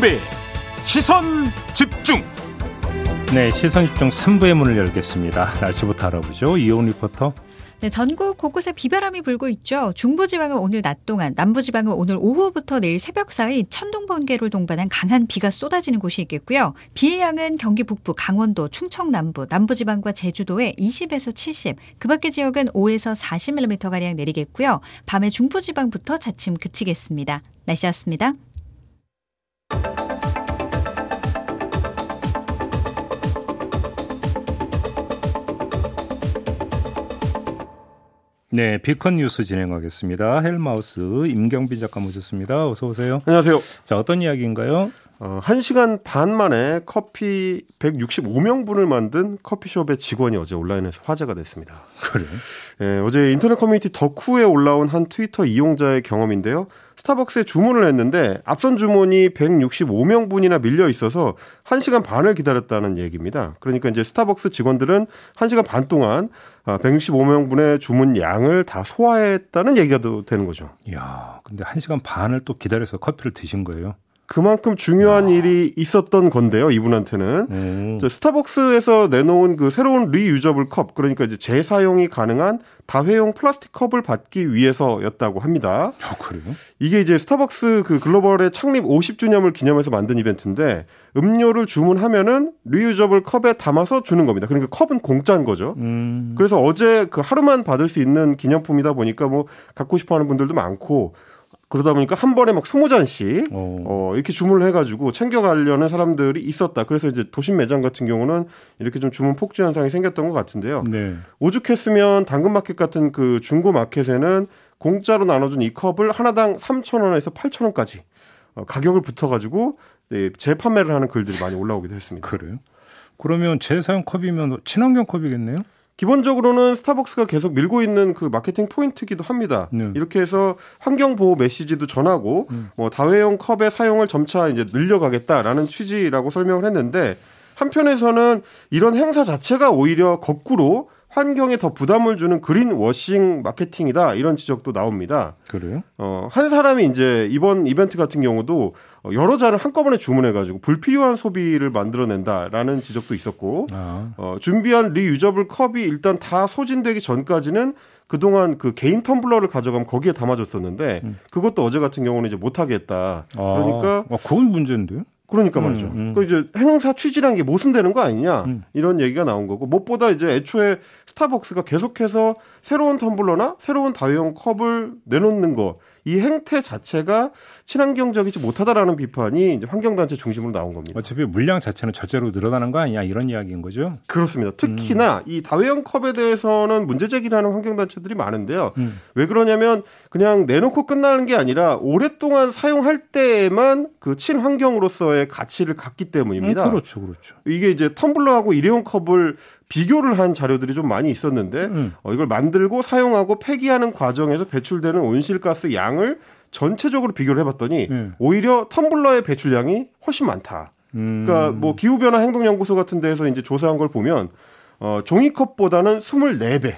김종배 시선 집중 네, 시선 집중 3부의 문을 열겠습니다. 날씨부터 알아보죠. 이온 리포터. 네, 전국 곳곳에 비바람이 불고 있죠. 중부지방은 오늘 낮 동안, 남부지방은 오늘 오후부터 내일 새벽 사이 천둥 번개를 동반한 강한 비가 쏟아지는 곳이 있겠고요. 비의 양은 경기 북부, 강원도, 충청 남부, 남부지방과 제주도에 20에서 70, 그 밖의 지역은 5에서 40mm 가량 내리겠고요. 밤에 중부지방부터 자침 그치겠습니다. 날씨였습니다. 네, 비컨 뉴스 진행하겠습니다. 헬마우스 임경빈 작가 모셨습니다. 어서 오세요. 안녕하세요. 자, 어떤 이야기인가요? 어, 1시간 반 만에 커피 165명분을 만든 커피숍의 직원이 어제 온라인에서 화제가 됐습니다. 그래. 예, 어제 인터넷 커뮤니티 더쿠에 올라온 한 트위터 이용자의 경험인데요. 스타벅스에 주문을 했는데 앞선 주문이 165명분이나 밀려 있어서 1시간 반을 기다렸다는 얘기입니다. 그러니까 이제 스타벅스 직원들은 1시간 반 동안 165명분의 아, 주문 양을 다 소화했다는 얘기가 되는 거죠. 이야, 근데 1시간 반을 또 기다려서 커피를 드신 거예요? 그만큼 중요한 야. 일이 있었던 건데요, 이분한테는. 음. 스타벅스에서 내놓은 그 새로운 reusable 컵, 그러니까 이제 재사용이 가능한 다회용 플라스틱 컵을 받기 위해서였다고 합니다. 아, 그래요? 이게 이제 스타벅스 그 글로벌의 창립 50주년을 기념해서 만든 이벤트인데 음료를 주문하면은 reusable 컵에 담아서 주는 겁니다. 그러니까 컵은 공짜인 거죠. 음. 그래서 어제 그 하루만 받을 수 있는 기념품이다 보니까 뭐 갖고 싶어 하는 분들도 많고 그러다 보니까 한 번에 막 스무 잔씩 어. 어, 이렇게 주문을 해가지고 챙겨가려는 사람들이 있었다. 그래서 이제 도심 매장 같은 경우는 이렇게 좀 주문 폭주 현상이 생겼던 것 같은데요. 네. 오죽했으면 당근마켓 같은 그 중고 마켓에는 공짜로 나눠준 이 컵을 하나당 3,000원에서 8,000원까지 어, 가격을 붙어가지고 네, 재판매를 하는 글들이 많이 올라오기도 했습니다. 그래요? 그러면 재사용 컵이면 친환경 컵이겠네요? 기본적으로는 스타벅스가 계속 밀고 있는 그 마케팅 포인트기도 합니다. 네. 이렇게 해서 환경 보호 메시지도 전하고 음. 뭐 다회용 컵의 사용을 점차 이제 늘려가겠다라는 취지라고 설명을 했는데 한편에서는 이런 행사 자체가 오히려 거꾸로 환경에 더 부담을 주는 그린 워싱 마케팅이다 이런 지적도 나옵니다. 그래요? 어, 한 사람이 이제 이번 이벤트 같은 경우도 여러 잔을 한꺼번에 주문해가지고 불필요한 소비를 만들어낸다라는 지적도 있었고 아. 어, 준비한 리유저블 컵이 일단 다 소진되기 전까지는 그동안 그 개인 텀블러를 가져가면 거기에 담아줬었는데 음. 그것도 어제 같은 경우는 이제 못하겠다. 아. 그러니까 아, 그건 문제인데요? 그러니까 음, 말이죠. 음. 그 이제 행사 취지란 게 모순되는 거 아니냐 음. 이런 얘기가 나온 거고 무엇보다 이제 애초에 스타벅스가 계속해서 새로운 텀블러나 새로운 다회용 컵을 내놓는 거 이 행태 자체가 친환경적이지 못하다라는 비판이 이제 환경단체 중심으로 나온 겁니다. 어차피 물량 자체는 절제로 늘어나는 거 아니야 이런 이야기인 거죠? 그렇습니다. 특히나 음. 이 다회용 컵에 대해서는 문제 제기하는 환경단체들이 많은데요. 음. 왜 그러냐면 그냥 내놓고 끝나는 게 아니라 오랫동안 사용할 때에만 그 친환경으로서의 가치를 갖기 때문입니다. 음, 그렇죠, 그렇죠. 이게 이제 텀블러하고 일회용 컵을 비교를 한 자료들이 좀 많이 있었는데 음. 어, 이걸 만들고 사용하고 폐기하는 과정에서 배출되는 온실가스 양을 전체적으로 비교를 해봤더니 음. 오히려 텀블러의 배출량이 훨씬 많다. 음. 그러니까 뭐 기후변화 행동연구소 같은 데서 이제 조사한 걸 보면 어, 종이컵보다는 24배.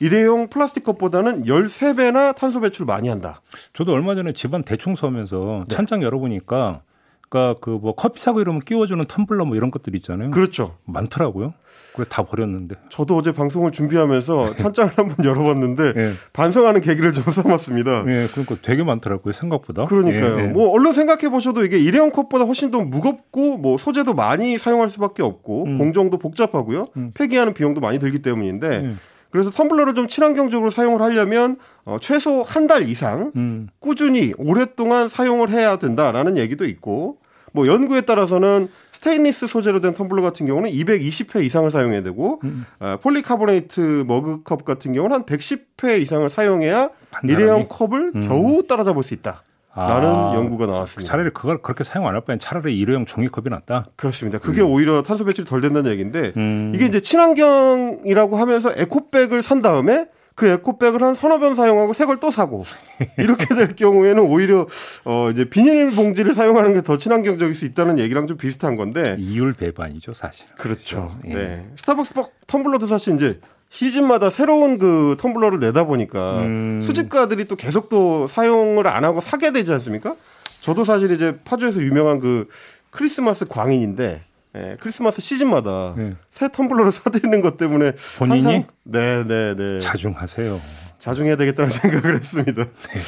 일회용 플라스틱 컵보다는 13배나 탄소 배출 많이 한다. 저도 얼마 전에 집안 대청소하면서 네. 찬장 열어보니까 그러니까 그 뭐 커피 사고 이러면 끼워주는 텀블러 뭐 이런 것들 있잖아요. 그렇죠. 많더라고요. 그래 다 버렸는데. 저도 어제 방송을 준비하면서 찬장을 한번 열어봤는데 예. 반성하는 계기를 좀 삼았습니다. 예, 그러니까 되게 많더라고요 생각보다. 그러니까요. 예, 예. 뭐 얼른 생각해 보셔도 이게 일회용 컵보다 훨씬 더 무겁고 뭐 소재도 많이 사용할 수밖에 없고 음. 공정도 복잡하고요. 음. 폐기하는 비용도 많이 들기 때문인데. 예. 그래서 텀블러를 좀 친환경적으로 사용을 하려면 어, 최소 한 달 이상 음. 꾸준히 오랫동안 사용을 해야 된다라는 얘기도 있고 뭐 연구에 따라서는 스테인리스 소재로 된 텀블러 같은 경우는 220회 이상을 사용해야 되고 음. 어, 폴리카보네이트 머그컵 같은 경우는 한 110회 이상을 사용해야 일회용 컵을 음. 겨우 따라잡을 수 있다. 라는 아, 연구가 나왔습니다. 차라리 그걸 그렇게 사용 안 할 바엔 차라리 일회용 종이컵이 낫다. 그렇습니다. 그게 음. 오히려 탄소 배출이 덜 된다는 얘기인데 음. 이게 이제 친환경이라고 하면서 에코백을 산 다음에 그 에코백을 한 서너 번 사용하고 새 걸 또 사고 이렇게 될 경우에는 오히려 어 이제 비닐 봉지를 사용하는 게 더 친환경적일 수 있다는 얘기랑 좀 비슷한 건데 이율 배반이죠 사실. 그렇죠. 그렇죠. 예. 네. 스타벅스 텀블러도 사실 이제 시즌마다 새로운 그 텀블러를 내다 보니까 음. 수집가들이 또 계속 또 사용을 안 하고 사게 되지 않습니까? 저도 사실 이제 파주에서 유명한 그 크리스마스 광인인데 예, 크리스마스 시즌마다 네. 새 텀블러를 사드리는 것 때문에 본인이 네네네 네, 네. 자중하세요. 자중해야 되겠다는 생각을 했습니다. 네.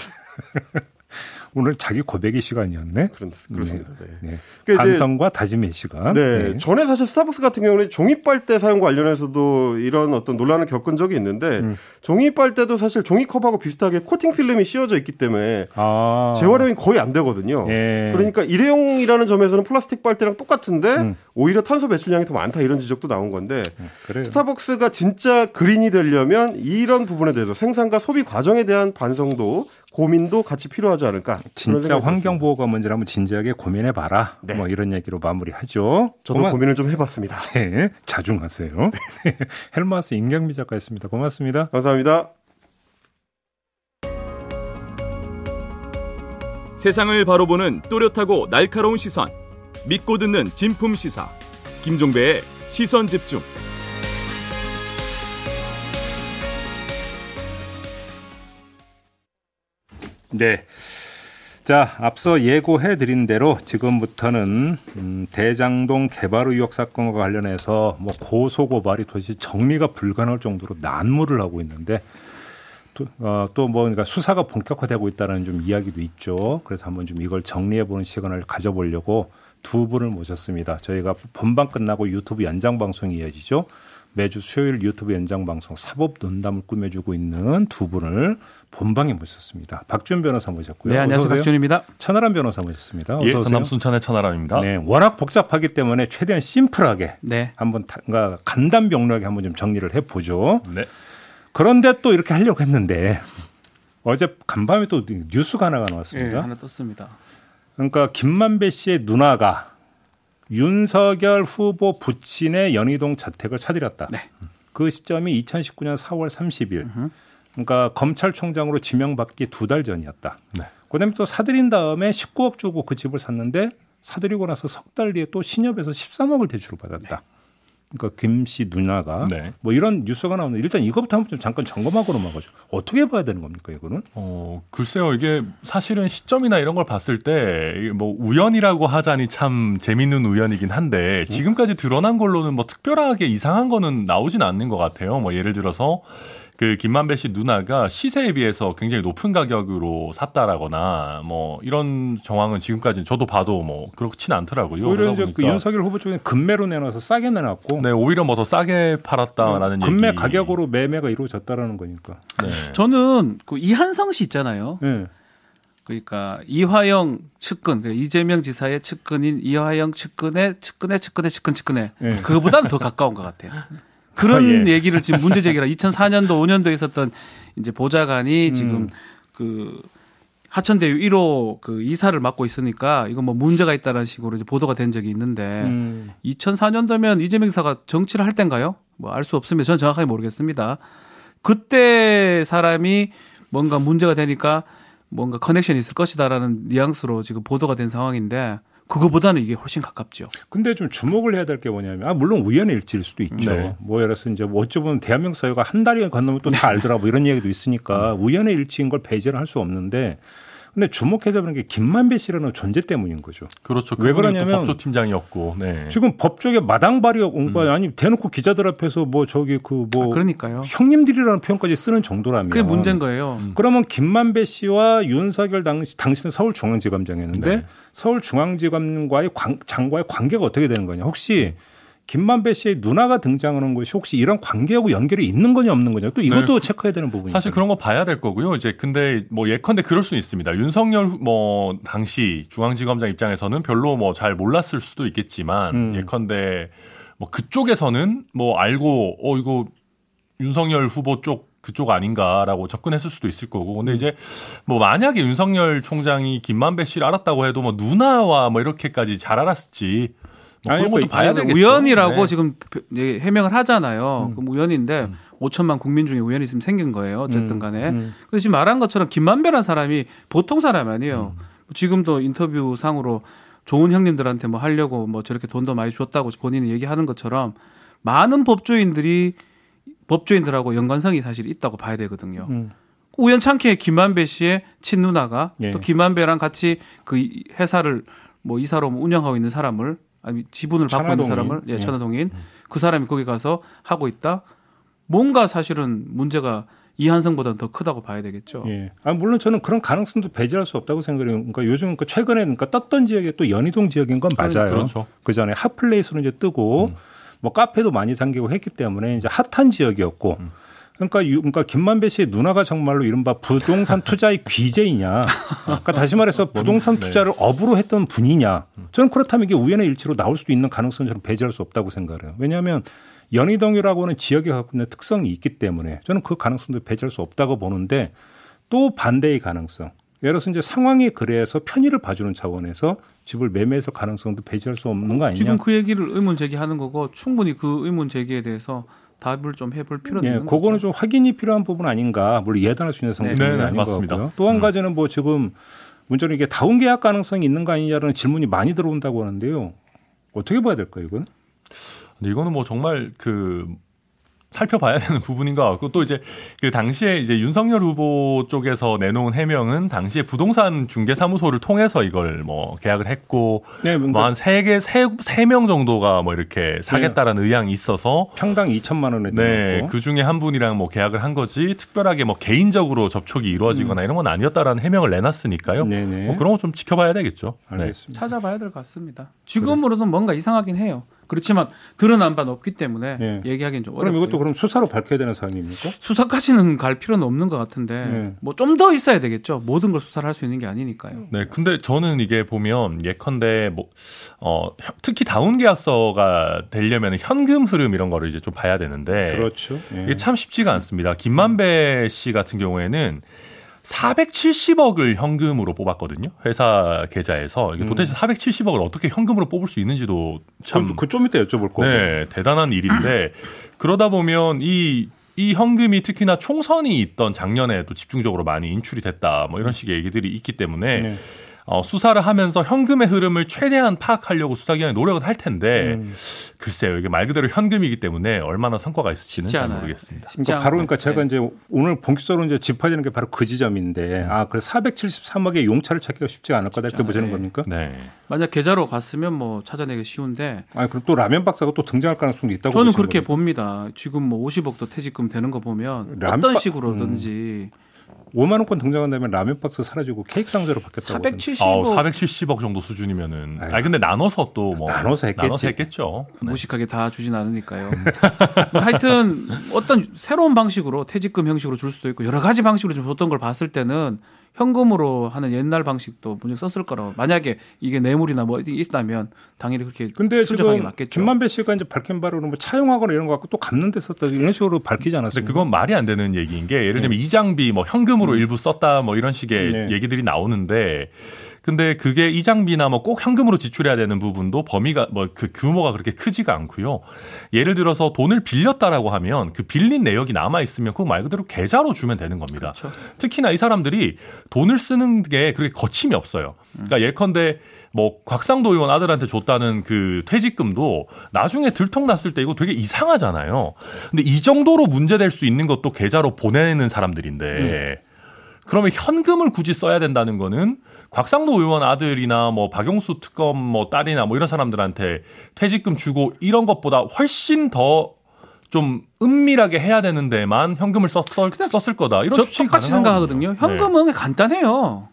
오늘 자기 고백의 시간이었네. 그렇, 그렇습니다. 네. 네. 그러니까 반성과 다짐의 시간. 네. 네. 전에 사실 스타벅스 같은 경우는 종이 빨대 사용 관련해서도 이런 어떤 논란을 겪은 적이 있는데 음. 종이 빨대도 사실 종이컵하고 비슷하게 코팅 필름이 씌워져 있기 때문에 아. 재활용이 거의 안 되거든요. 예. 그러니까 일회용이라는 점에서는 플라스틱 빨대랑 똑같은데 음. 오히려 탄소 배출량이 더 많다 이런 지적도 나온 건데 음, 스타벅스가 진짜 그린이 되려면 이런 부분에 대해서 생산과 소비 과정에 대한 반성도 고민도 같이 필요하지 않을까. 진짜 환경보호가 한번 진지하게 고민해 봐라. 네. 뭐 이런 얘기로 마무리하죠. 저도 고마... 고민을 좀 해봤습니다. 네, 자중하세요. 헬마스 임경미 작가였습니다. 고맙습니다. 감사합니다. 세상을 바로 보는 또렷하고 날카로운 시선. 믿고 듣는 진품 시사. 김종배의 시선 집중. 네. 자, 앞서 예고해 드린 대로 지금부터는 음, 대장동 개발 의혹 사건과 관련해서 뭐 고소 고발이 도대체 정리가 불가능할 정도로 난무를 하고 있는데 어, 또 뭐 그러니까 수사가 본격화되고 있다는 좀 이야기도 있죠. 그래서 한번 좀 이걸 정리해 보는 시간을 가져보려고 두 분을 모셨습니다. 저희가 본방 끝나고 유튜브 연장 방송이 이어지죠. 매주 수요일 유튜브 연장 방송 사법 논담을 꾸며주고 있는 두 분을 본방에 모셨습니다. 박준 변호사 모셨고요. 네, 안녕하세요. 박준입니다. 천하람 변호사 모셨습니다. 어서 예, 전남 순천의 천하람입니다. 네, 워낙 복잡하기 때문에 최대한 심플하게 네. 한번 그러니까 간단 명료하게 한번 좀 정리를 해 보죠. 네. 그런데 또 이렇게 하려고 했는데 어제 간밤에 또 뉴스가 하나가 나왔습니다. 네, 하나 떴습니다. 그러니까 김만배 씨의 누나가 윤석열 후보 부친의 연희동 자택을 사들였다. 네. 그 시점이 2019년 4월 30일. 으흠. 그러니까 검찰총장으로 지명받기 두 달 전이었다. 네. 그다음에 또 사들인 다음에 19억 주고 그 집을 샀는데 사들이고 나서 석 달 뒤에 또 신협에서 13억을 대출을 받았다. 네. 그러니까 김 씨 누나가 네. 뭐 이런 뉴스가 나오는데 일단 이것부터 한번 좀 잠깐 점검하고 넘어가죠. 어떻게 봐야 되는 겁니까 이거는? 어 글쎄요 이게 사실은 시점이나 이런 걸 봤을 때 뭐 우연이라고 하자니 참 재밌는 우연이긴 한데 지금까지 드러난 걸로는 뭐 특별하게 이상한 거는 나오진 않는 것 같아요. 뭐 예를 들어서 그 김만배 씨 누나가 시세에 비해서 굉장히 높은 가격으로 샀다라거나 뭐 이런 정황은 지금까지 저도 봐도 뭐 그렇지는 않더라고요. 오히려 이제 그 윤석열 후보 쪽에 금매로 내놔서 싸게 내놨고, 네 오히려 뭐 더 싸게 팔았다라는 네, 금매 얘기. 가격으로 매매가 이루어졌다라는 거니까. 네. 저는 그 이한성 씨 있잖아요. 네. 그러니까 이화영 측근, 그러니까 이재명 지사의 측근인 이화영 측근의 측근의 측근의 측근 측근의 네. 그거보다는 더 가까운 것 같아요. 그런 아, 예. 얘기를 지금 문제 제기라 2004년도 5년도에 있었던 이제 보좌관이 음. 지금 그 하천대유 1호 그 이사를 맡고 있으니까 이거 뭐 문제가 있다는 식으로 이제 보도가 된 적이 있는데 음. 2004년도면 이재명 지사가 정치를 할 때인가요? 뭐 알 수 없으면 저는 정확하게 모르겠습니다. 그때 사람이 뭔가 문제가 되니까 뭔가 커넥션이 있을 것이다라는 뉘앙스로 지금 보도가 된 상황인데 그거보다는 이게 훨씬 가깝죠. 근데 좀 주목을 해야 될 게 뭐냐면, 아, 물론 우연의 일치일 수도 있죠. 네. 뭐, 예를 들어서 이제 뭐 어찌 보면 대한민국 사회가 한 달이 건너면 또 다 알더라 뭐 이런 얘기도 있으니까 음. 우연의 일치인 걸 배제를 할 수 없는데 근데 주목해서 보는 게 김만배 씨라는 존재 때문인 거죠. 그렇죠. 왜 그러냐면 법조팀장이었고 네. 지금 법조계 마당발이 공바 음. 아니 대놓고 기자들 앞에서 뭐 저기 그뭐 아, 그러니까요. 형님들이라는 표현까지 쓰는 정도라면 그게 문제인 거예요. 음. 그러면 김만배 씨와 윤석열 당시 당시는 서울중앙지검장이었는데 네. 서울중앙지검과의 장과의 관계가 어떻게 되는 거냐? 혹시 김만배 씨의 누나가 등장하는 것이 혹시 이런 관계하고 연결이 있는 거냐 없는 거냐 또 이것도 네. 체크해야 되는 부분이죠. 사실 그런 거 봐야 될 거고요. 이제 근데 뭐 예컨대 그럴 수 있습니다. 윤석열 뭐 당시 중앙지검장 입장에서는 별로 뭐 잘 몰랐을 수도 있겠지만 음. 예컨대 뭐 그쪽에서는 뭐 알고 어 이거 윤석열 후보 쪽 그쪽 아닌가라고 접근했을 수도 있을 거고. 근데 음. 이제 뭐 만약에 윤석열 총장이 김만배 씨를 알았다고 해도 뭐 누나와 뭐 이렇게까지 잘 알았을지 뭐 아니, 그런 것도 봐야 되겠죠. 우연이라고 네. 지금 해명을 하잖아요. 음. 그럼 우연인데 음. 5천만 국민 중에 우연이 있으면 생긴 거예요. 어쨌든 음. 간에. 음. 그래서 지금 말한 것처럼 김만배란 사람이 보통 사람 아니에요. 음. 지금도 인터뷰 상으로 좋은 형님들한테 뭐 하려고 뭐 저렇게 돈도 많이 줬다고 본인이 얘기하는 것처럼 많은 법조인들이 법조인들하고 연관성이 사실 있다고 봐야 되거든요. 음. 우연찮게 김만배 씨의 친누나가 예. 또 김만배랑 같이 그 회사를 뭐 이사로 운영하고 있는 사람을 아니 지분을 받고 있는 사람을 예, 예. 천하동인 그 사람이 거기 가서 하고 있다. 뭔가 사실은 문제가 이한성보다는 더 크다고 봐야 되겠죠. 예. 아, 물론 저는 그런 가능성도 배제할 수 없다고 생각해요. 그러니까 요즘 그 최근에 그러니까 떴던 지역이 또 연희동 지역인 건 맞아요. 그렇죠. 그 전에 핫플레이스로 이제 뜨고 음. 뭐 카페도 많이 잠기고 했기 때문에 이제 핫한 지역이었고 음. 그러니까, 그러니까 김만배 씨의 누나가 정말로 이른바 부동산 투자의 귀재이냐. 그러니까 다시 말해서 부동산 네. 투자를 업으로 했던 분이냐. 저는 그렇다면 이게 우연의 일치로 나올 수도 있는 가능성은 저는 배제할 수 없다고 생각해요. 왜냐하면 연희동이라고 하는 지역이 갖고 있는 특성이 있기 때문에 저는 그 가능성도 배제할 수 없다고 보는데 또 반대의 가능성. 예를 들어서 이제 상황이 그래서 편의를 봐주는 차원에서 집을 매매해서 가능성도 배제할 수 없는 거 아니냐. 지금 그 얘기를 의문 제기하는 거고 충분히 그 의문 제기에 대해서 답을 좀 해볼 필요는 네, 있는 그거는 거죠. 좀 확인이 필요한 부분 아닌가. 물론 예단할 수 있는 성분이 네, 네, 아닌 맞습니다. 것 같고요. 또한 음. 가지는 뭐 지금 문제는 이게 다운 계약 가능성이 있는 거 아니냐라는 질문이 많이 들어온다고 하는데요. 어떻게 봐야 될까요, 이건? 근데 이거는 뭐 정말 그 살펴봐야 되는 부분인 것 같고 또 이제 그 당시에 이제 윤석열 후보 쪽에서 내놓은 해명은 당시에 부동산 중개 사무소를 통해서 이걸 뭐 계약을 했고 네, 뭐한 세개세세명 정도가 뭐 이렇게 사겠다라는 네. 의향이 있어서 평당 2천만 원에 네, 그 중에 한 분이랑 뭐 계약을 한 거지 특별하게 뭐 개인적으로 접촉이 이루어지거나 음. 이런 건 아니었다라는 해명을 내놨으니까요. 뭐 그런 거 좀 지켜봐야 되겠죠. 네. 알겠습니다. 네. 찾아봐야 될 것 같습니다. 지금으로는 그래. 뭔가 이상하긴 해요. 그렇지만 드러난 바는 없기 때문에 네. 얘기하기는 좀 어렵고. 그럼 이것도 그럼 수사로 밝혀야 되는 사안입니까? 수사까지는 갈 필요는 없는 것 같은데 네. 뭐좀 더 있어야 되겠죠. 모든 걸 수사를 할 수 있는 게 아니니까요. 네, 근데 저는 이게 보면 예컨대 뭐 어, 특히 다운 계약서가 되려면 현금 흐름 이런 거를 이제 좀 봐야 되는데 그렇죠. 예. 이게 참 쉽지가 않습니다. 김만배 씨 같은 경우에는 470억을 현금으로 뽑았거든요. 회사 계좌에서 이게 도대체 음. 470억을 어떻게 현금으로 뽑을 수 있는지도 참 그 좀 이따 여쭤볼 거고. 네, 대단한 일인데 그러다 보면 이 이 현금이 특히나 총선이 있던 작년에도 집중적으로 많이 인출이 됐다. 뭐 이런 식의 얘기들이 있기 때문에 네. 어, 수사를 하면서 현금의 흐름을 최대한 파악하려고 수사기관이 노력은 할 텐데 음. 글쎄요 이게 말 그대로 현금이기 때문에 얼마나 성과가 있을지는 잘 모르겠습니다. 그러니까 바로 그러니까 제가 네. 이제 오늘 본격적으로 이제 짚어지는 게 바로 그 지점인데 아 그래서 473억의 용차를 찾기가 쉽지 않을 거다 이렇게 보시는 겁니까? 네. 만약 계좌로 갔으면 뭐 찾아내기 쉬운데. 아 그럼 또 라면 박사가 또 등장할 가능성도 있다고 저는 그렇게 겁니까? 봅니다. 지금 뭐 50억도 퇴직금 되는 거 보면 어떤 식으로든지. 음. 5만 원권 등장한다면 라면 박스 사라지고 케이크 상자로 바뀌었다고. 470억. 어, 470억 정도 수준이면은. 아니 근데 나눠서 또 뭐. 나눠서 했겠지. 나눠서 했겠죠. 네. 무식하게 다 주진 않으니까요. 뭐 하여튼 어떤 새로운 방식으로 퇴직금 형식으로 줄 수도 있고 여러 가지 방식으로 좀 줬던 걸 봤을 때는 현금으로 하는 옛날 방식도 분명 썼을 거라고 만약에 이게 뇌물이나 뭐 있다면 당연히 그렇게 근데 지금 맞겠죠. 김만배 씨가 이제 밝힌 바로는 뭐 차용하거나 이런 거 갖고 또 갚는 데 썼다 이런 식으로 밝히지 않았어요. 그건 말이 안 되는 얘기인 게 예를 들면 네. 이장비 뭐 현금으로 음. 일부 썼다 뭐 이런 식의 네. 얘기들이 나오는데 근데 그게 이장비나 뭐 꼭 현금으로 지출해야 되는 부분도 범위가 뭐 그 규모가 그렇게 크지가 않고요. 예를 들어서 돈을 빌렸다라고 하면 그 빌린 내역이 남아 있으면 그거 말 그대로 계좌로 주면 되는 겁니다. 그렇죠. 특히나 이 사람들이 돈을 쓰는 게 그렇게 거침이 없어요. 그러니까 예컨대 뭐 곽상도 의원 아들한테 줬다는 그 퇴직금도 나중에 들통났을 때 이거 되게 이상하잖아요. 근데 이 정도로 문제될 수 있는 것도 계좌로 보내는 사람들인데 음. 그러면 현금을 굳이 써야 된다는 거는 곽상도 의원 아들이나 뭐 박용수 특검 뭐 딸이나 뭐 이런 사람들한테 퇴직금 주고 이런 것보다 훨씬 더 좀 은밀하게 해야 되는데만 현금을 썼, 썼을 거다. 이런 저 똑같이 생각하거든요. 현금은 네. 간단해요.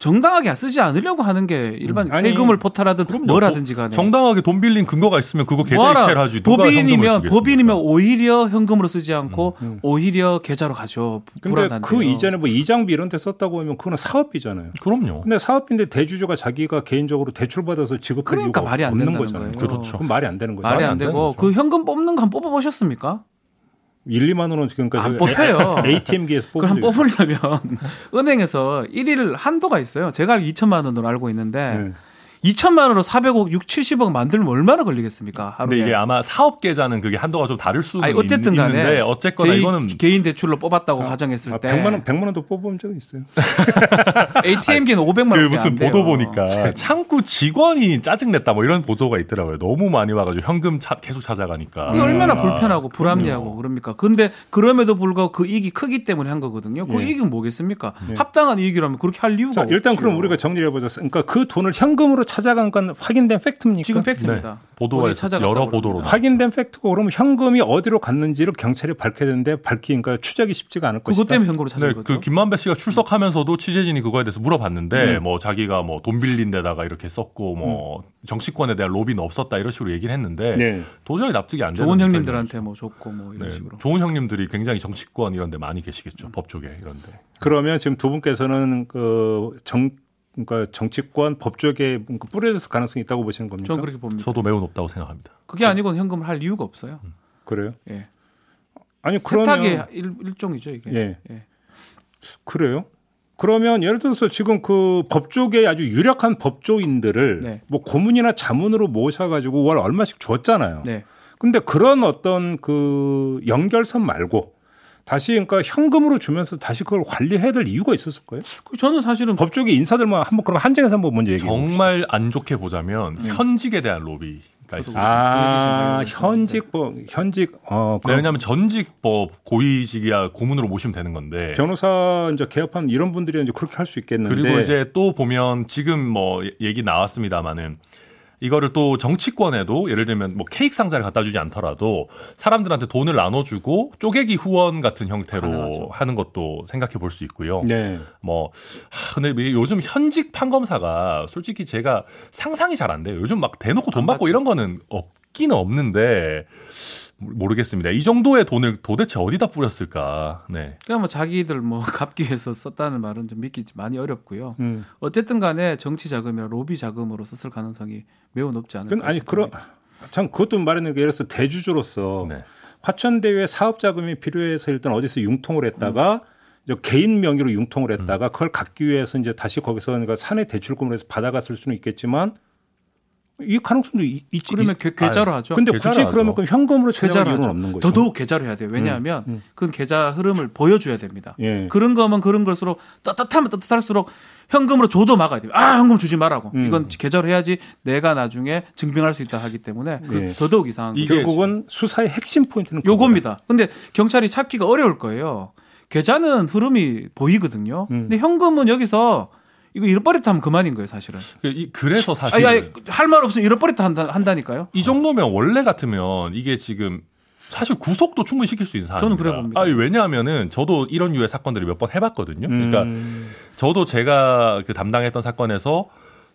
정당하게 쓰지 않으려고 하는 게 일반 음. 아니, 세금을 포탈하든 그럼요. 뭐라든지 간에 정당하게 돈 빌린 근거가 있으면 그거 계좌 이체를 하지 법인이면 법인이면 오히려 현금으로 쓰지 않고 음, 음. 오히려 계좌로 가죠. 근데 그 이전에 뭐 이장비 이런 데 썼다고 하면 그거는 사업비잖아요. 그럼요. 근데 사업비인데 대주주가 자기가 개인적으로 대출 받아서 지급할 그러니까 이유가 말이 안 없는 거잖아요. 거예요. 그렇죠. 그럼 말이 안 되는 거죠. 말이 안, 안 되고 그 현금 뽑는 거한 뽑아 보셨습니까? 1, 2만 원은 지금까지 안 뽑혀요. ATM기에서 뽑을 그럼 뽑으려면 은행에서 1일 한도가 있어요. 제가 2천만 원으로 알고 있는데 네. 2천만 원으로 400억, 6, 70억 만들면 얼마나 걸리겠습니까? 하루에. 근데 이게 아마 사업 계좌는 그게 한도가 좀 다를 수는 아니, 어쨌든 간에 있는데 어쨌거나 이거는 개인 대출로 뽑았다고 아, 가정했을 아, 때 100만 원 100만 원도 뽑은 적이 있어요. ATM기는 500만 원. 그 무슨 보도 보니까 창구 직원이 짜증 냈다 뭐 이런 보도가 있더라고요. 너무 많이 와 가지고 현금 차, 계속 찾아가니까. 그게 얼마나 음. 불편하고 불합리하고 그럽니까? 근데 그럼에도 불구하고 그 이익이 크기 때문에 한 거거든요. 그 네. 이익은 뭐겠습니까? 네. 합당한 이익이라면 그렇게 할 이유가 자, 일단 그럼 우리가 정리해 보자. 그러니까 그 돈을 현금으로 찾아간 건 확인된 팩트입니까? 지금 팩트입니다. 네. 보도가 여러 보도로 확인된 팩트고 그러면 현금이 어디로 갔는지를 경찰이 밝혀야 되는데 밝히니까 추적이 쉽지가 않을 것이다. 그것 때문에 현금으로 찾은 네, 거죠. 그 김만배 씨가 출석하면서도 취재진이 그거에 대해서 물어봤는데 음. 뭐 자기가 뭐 돈 빌린 데다가 이렇게 썼고 뭐 음. 정치권에 대한 로비는 없었다 이런 식으로 얘기를 했는데 네. 도저히 납득이 안 되는 좋은 형님들한테 뭐 줬고 뭐 이런 네. 식으로 좋은 형님들이 굉장히 정치권 이런 데 많이 계시겠죠. 음. 법 쪽에 이런 데. 그러면 지금 두 분께서는 그 정 그러니까 정치권 법조계 뿌려졌을 가능성이 있다고 보시는 겁니까? 저는 그렇게 봅니다. 저도 매우 높다고 생각합니다. 그게 아니고 현금을 할 이유가 없어요. 음. 그래요? 예. 아니 그러면 세탁의 일, 일종이죠 이게. 예. 예. 그래요? 그러면 예를 들어서 지금 그 법조계 아주 유력한 법조인들을 네. 뭐 고문이나 자문으로 모셔가지고 월 얼마씩 줬잖아요. 네. 근데 그런 어떤 그 연결선 말고 다시 그러니까 현금으로 주면서 다시 그걸 관리해야 될 이유가 있었을 거예요? 그 저는 사실은 법조계 인사들만 한번 그럼 한정해서 한번 먼저 얘기해 정말 안 좋게 보자면 음. 현직에 대한 로비. 아, 현직 뭐 현직 어 네, 왜냐하면 전직 뭐 고위직이야 고문으로 모시면 되는 건데 변호사 이제 개업한 이런 분들이 이제 그렇게 할 수 있겠는데 그리고 이제 또 보면 지금 뭐 얘기 나왔습니다마는 이거를 또 정치권에도 예를 들면 뭐 케이크 상자를 갖다 주지 않더라도 사람들한테 돈을 나눠주고 쪼개기 후원 같은 형태로 가능하죠. 하는 것도 생각해 볼 수 있고요. 네. 뭐, 하, 근데 요즘 현직 판검사가 솔직히 제가 상상이 잘 안 돼요. 요즘 막 대놓고 돈 받고 이런 거는 없기는 없는데 모르겠습니다. 이 정도의 돈을 도대체 어디다 뿌렸을까? 네. 그러니까 뭐 자기들 뭐 갚기 위해서 썼다는 말은 좀 믿기 많이 어렵고요. 음. 어쨌든 간에 정치 자금이나 로비 자금으로 썼을 가능성이 매우 높지 않을까. 아니 그런 참 그것도 말하는 게 예를 들어서 대주주로서 네. 화천대유의 사업 자금이 필요해서 일단 어디서 융통을 했다가 음. 개인 명의로 융통을 했다가 음. 그걸 갖기 위해서 이제 다시 거기서 그러니까 사내 대출금을 해서 받아갔을 수는 있겠지만 이 가능성도 있지. 그러면 계, 계좌로 하죠. 근데 굳이 그러면 그 현금으로 계좌로 이유는 없는 거죠. 더더욱 계좌로 해야 돼요. 왜냐하면 음, 음. 그 계좌 흐름을 보여줘야 됩니다. 예. 그런 거면 그런 걸수록 따뜻하면 따뜻할수록 현금으로 줘도 막아야 돼요. 아 현금 주지 말라고. 음. 이건 계좌로 해야지 내가 나중에 증명할 수 있다 하기 때문에 그 예. 더더욱 이상한 거죠. 결국은 수사의 핵심 포인트는 요겁니다. 근데 경찰이 찾기가 어려울 거예요. 계좌는 흐름이 보이거든요. 음. 근데 현금은 여기서 이거 잃어버렸다면 그만인 거예요, 사실은. 그, 그래서 사실. 아니, 아니 할말 없으면 잃어버렸다 한다, 한다니까요. 이 정도면 원래 같으면 이게 지금 사실 구속도 충분히 시킬 수 있는 사안입니다. 저는 그래 봅니다. 아니, 왜냐하면은 저도 이런 유의 사건들을 몇 번 해봤거든요. 그러니까 음. 저도 제가 그 담당했던 사건에서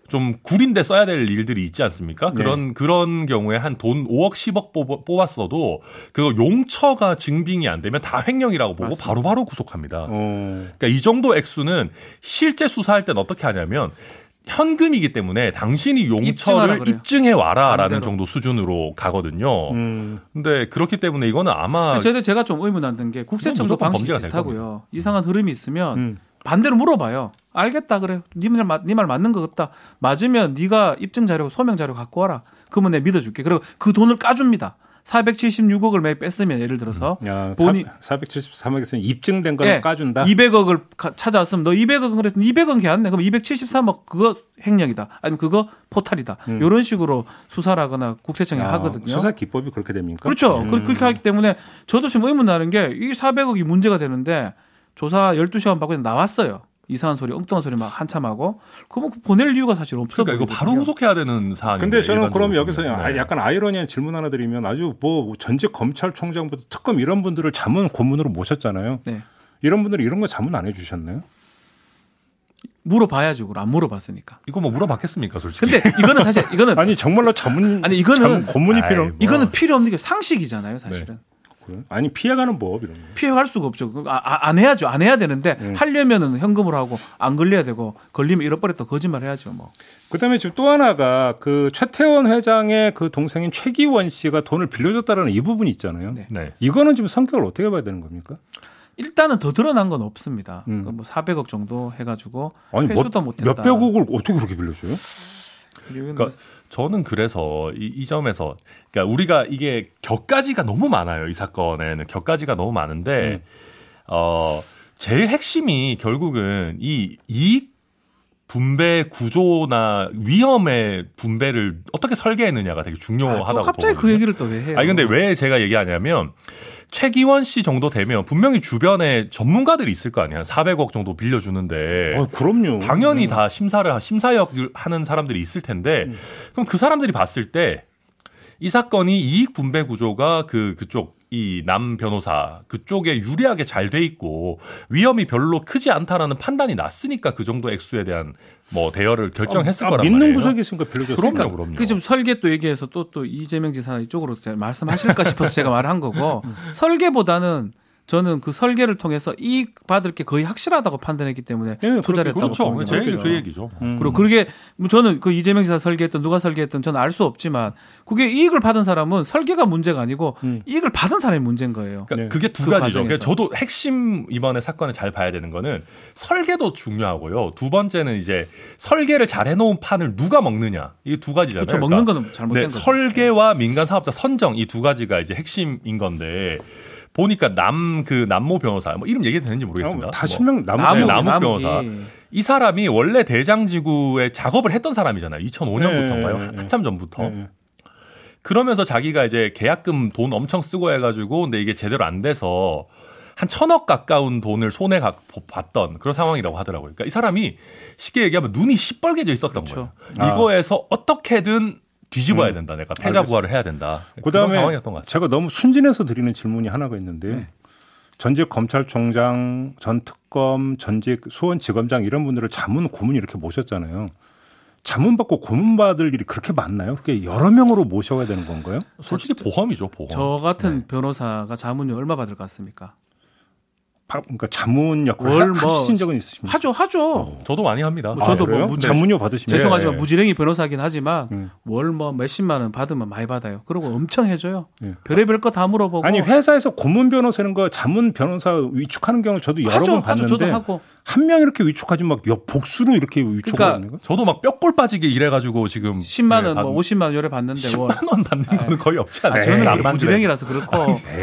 좀 구린데 써야 될 일들이 있지 않습니까? 네. 그런 그런 경우에 한 돈 5억 10억 뽑았어도 그거 용처가 증빙이 안 되면 다 횡령이라고 보고 바로바로 바로 구속합니다. 어. 그러니까 이 정도 액수는 실제 수사할 때는 어떻게 하냐면 현금이기 때문에 당신이 용처를 입증해 와라라는 정도 수준으로 가거든요. 음. 근데 그렇기 때문에 이거는 아마 저희도 제가 좀 의문하는 게 국세청도 방식이 비슷하고요. 이상한 흐름이 있으면 음. 반대로 물어봐요. 알겠다 그래. 네말 네 말 맞는 것 같다. 맞으면 네가 입증 자료, 소명 자료 갖고 와라. 그러면 내가 믿어줄게. 그리고 그 돈을 까줍니다. 476억을 매 뺐으면 예를 들어서 음. 야, 본인 473억에서 입증된 거를 네, 까준다. 200억을 찾아왔으면 너 200억 그랬으면 200억 걔안네 그럼 273억 그거 횡령이다. 아니면 그거 포탈이다. 음. 이런 식으로 수사를 하거나 국세청이 야, 하거든요. 수사 기법이 그렇게 됩니까? 그렇죠. 음. 그렇게 하기 때문에 저도 지금 의문 나는 게 이 400억이 문제가 되는데 조사 12시간 받고 나왔어요. 이상한 소리, 엉뚱한 소리 막 한참 하고 그러면 보낼 이유가 사실 없어. 그러니까 이거 바로 후속해야 되는 사안인데. 근데 저는 그럼 여기서 네. 약간 아이러니한 질문 하나 드리면 아주 뭐 전직 검찰총장부터 특검 이런 분들을 자문 고문으로 모셨잖아요. 네. 이런 분들이 이런 거 자문 안 해주셨나요? 물어봐야죠. 그안 물어봤으니까. 이거 뭐 물어봤겠습니까, 솔직히. 근데 이거는 사실 이거는 아니 정말로 자문 아니 이거는 자문 고문이 필요. 뭐. 이거는 필요 없는 게 상식이잖아요, 사실은. 네. 아니 피해가는 법 이런 거. 피해갈 수가 없죠. 아, 아, 안 해야죠. 안 해야 되는데 음. 하려면은 현금으로 하고 안 걸려야 되고 걸리면 잃어버렸다 거짓말 해야죠. 뭐. 그다음에 지금 또 하나가 그 최태원 회장의 그 동생인 최기원 씨가 돈을 빌려줬다라는 이 부분이 있잖아요. 네. 네. 이거는 지금 성격을 어떻게 봐야 되는 겁니까? 일단은 더 드러난 건 없습니다. 음. 뭐 400억 정도 해가지고 아니, 회수도 뭐, 못했다. 몇백억을 어떻게 그렇게 빌려줘요? 그러니까 저는 그래서 이, 이 점에서 그러니까 우리가 이게 격가지가 너무 많아요. 이 사건에는 격가지가 너무 많은데 음. 어 제일 핵심이 결국은 이 이익 분배 구조나 위험의 분배를 어떻게 설계했느냐가 되게 중요하다고 아, 갑자기 그 얘기를 또 왜 해요? 아니 근데 왜 제가 얘기하냐면 최기원 씨 정도 되면 분명히 주변에 전문가들이 있을 거 아니야. 400억 정도 빌려주는데. 어, 그럼요. 당연히 음. 다 심사를 심사역을 하는 사람들이 있을 텐데 음. 그럼 그 사람들이 봤을 때 이 사건이 이익 분배 구조가 그 그쪽 이 남 변호사 그쪽에 유리하게 잘 돼 있고 위험이 별로 크지 않다라는 판단이 났으니까 그 정도 액수에 대한 뭐 대여를 결정했을 아, 거란 믿는 말이에요. 구석이 있으니까 빌려줬어요. 그럼요, 그러니까 그럼요. 그좀 설계 또 얘기해서 또 또 이재명 지사 이쪽으로 말씀하실까 싶어서 제가 말한 거고 설계보다는 저는 그 설계를 통해서 이익 받을 게 거의 확실하다고 판단했기 때문에 네, 투자를 했다고 그렇죠. 봅니다. 제 얘기 그 얘기죠. 음. 그리고 그게 뭐 저는 그 이재명 지사 설계했던 누가 설계했던 저는 알 수 없지만 그게 이익을 받은 사람은 설계가 문제가 아니고 음. 이익을 받은 사람이 문제인 거예요. 그러니까 네. 그게 두 그 가지죠. 그러니까 저도 핵심 이번에 사건을 잘 봐야 되는 거는 설계도 중요하고요. 두 번째는 이제 설계를 잘 해놓은 판을 누가 먹느냐 이두 가지잖아요. 그렇죠. 먹는 거는 잘못된 네, 거죠. 설계와 민간 사업자 선정 이 두 가지가 이제 핵심인 건데 보니까 남 그 남모 변호사 뭐 이름 얘기해도 되는지 모르겠습니다. 어, 다 실명 뭐. 나무, 네, 나무, 나무 변호사. 이 사람이 원래 대장지구에 작업을 했던 사람이잖아요. 2005년부터인가요? 네, 네, 한참 전부터. 네. 그러면서 자기가 이제 계약금 돈 엄청 쓰고 해가지고 근데 이게 제대로 안 돼서 한 천억 가까운 돈을 손에 받던 그런 상황이라고 하더라고요. 그러니까 이 사람이 쉽게 얘기하면 눈이 시뻘개져 있었던 그렇죠. 거예요. 아. 이거에서 어떻게든 뒤집어야 음. 된다. 내가 패자 부활을 해야 된다. 그다음에 제가 너무 순진해서 드리는 질문이 하나가 있는데 네. 전직 검찰총장, 전 특검, 전직 수원지검장 이런 분들을 자문 고문 이렇게 모셨잖아요. 자문 받고 고문 받을 일이 그렇게 많나요? 그게 여러 명으로 모셔야 되는 건가요? 솔직히 보험이죠, 보험. 저 같은 네. 변호사가 자문료 얼마 받을 것 같습니까? 그러니까 자문 역할을 뭐 하신 적은 있으십니까? 하죠, 하죠. 어, 저도 많이 합니다. 뭐 저도 아, 뭐 자문료 받으시면 죄송하지만 네. 무지랭이 변호사긴 하지만 음. 월뭐 몇십만 원 받으면 많이 받아요. 그리고 엄청 해줘요. 네. 별의별 거 다 물어보고. 아니 회사에서 고문 변호사는 거 자문 변호사 위축하는 경우 저도 여러 하죠, 번 봤는데 하죠, 저도 하고. 한 명 이렇게 위축하지 막 복수로 이렇게 위축하는 그러니까 거. 저도 막 뼈골 빠지게 일해가지고 지금 10만 원, 네, 뭐 50만 원 요래 받는데 10만 원 받는 거는 거의 없지 않아요. 아, 저는 안 부지랭이라서 그렇고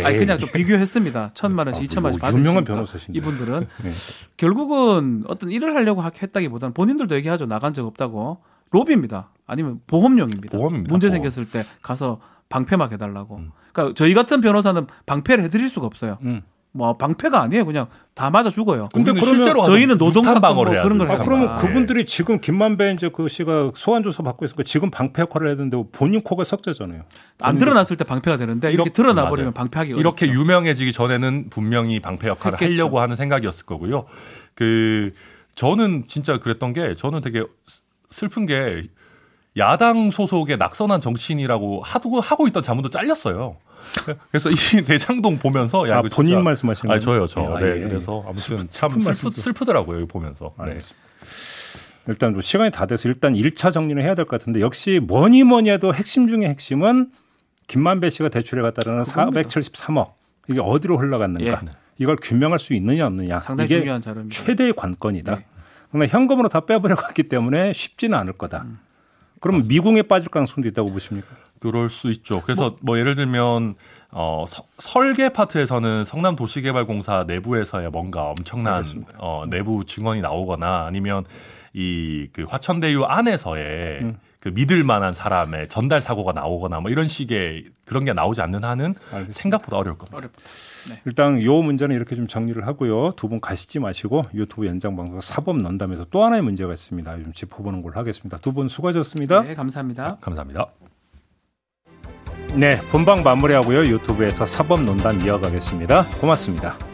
아니, 그냥 좀 비교했습니다. 천만 원씩, 아, 이천만 원씩 받으 유명한 변호사신데 이분들은 네. 결국은 어떤 일을 하려고 했다기보다는 본인들도 얘기하죠. 나간 적 없다고 로비입니다. 아니면 보험용입니다. 보험입니다. 문제 보험. 생겼을 때 가서 방패막 해달라고. 음. 그러니까 저희 같은 변호사는 방패를 해드릴 수가 없어요. 음. 뭐 방패가 아니에요. 그냥 다 맞아 죽어요. 근데 그러면 실제로 저희는 노동 방어를 뭐 그런 걸 아, 그러면 그분들이 지금 김만배 이제 그 씨가 소환 조사 받고 있으니까 지금 방패 역할을 되는데 본인 코가 석자잖아요. 안 드러났을 때 방패가 되는데 이렇게 드러나 버리면 방패하기 이렇게 어렵죠. 유명해지기 전에는 분명히 방패 역할을 했겠죠. 하려고 하는 생각이었을 거고요. 그 저는 진짜 그랬던 게 저는 되게 슬픈 게 야당 소속의 낙선한 정치인이라고 하고 하고 있던 자문도 잘렸어요. 그래서 이 대장동 보면서 야, 아, 본인 진짜, 말씀하시는 거예요? 아, 저요, 저. 아, 네, 예, 그래서 아무튼 참 슬프, 슬프더라고요, 보면서. 네. 일단 뭐 시간이 다 돼서 일단 1차 정리를 해야 될 것 같은데 역시 뭐니 뭐니 해도 핵심 중의 핵심은 김만배 씨가 대출에 갔다는 473억 이게 어디로 흘러갔는가 예. 이걸 규명할 수 있느냐 없느냐 상당히 이게 중요한 자료입니다. 최대의 관건이다. 네. 그러나 현금으로 다 빼버려 갔기 때문에 쉽지는 않을 거다. 음. 그럼 맞습니다. 미궁에 빠질 가능성도 있다고 보십니까? 그럴 수 있죠. 그래서 뭐, 뭐 예를 들면 어, 서, 설계 파트에서는 성남 도시개발공사 내부에서야 뭔가 엄청난 어, 내부 증언이 나오거나 아니면 이 그 화천대유 안에서의 음. 그 믿을 만한 사람의 전달 사고가 나오거나 뭐 이런 식의 그런 게 나오지 않는 한은 알겠습니다. 생각보다 어려울 겁니다. 어렵다. 네. 일단 요 문제는 이렇게 좀 정리를 하고요. 두 분 가시지 마시고 유튜브 연장 방송 사법 논담에서 또 하나의 문제가 있습니다. 좀 짚어보는 걸로 하겠습니다. 두 분 수고하셨습니다. 네, 감사합니다. 네, 감사합니다. 네, 본방 마무리하고요. 유튜브에서 사법 논담 이어가겠습니다. 고맙습니다.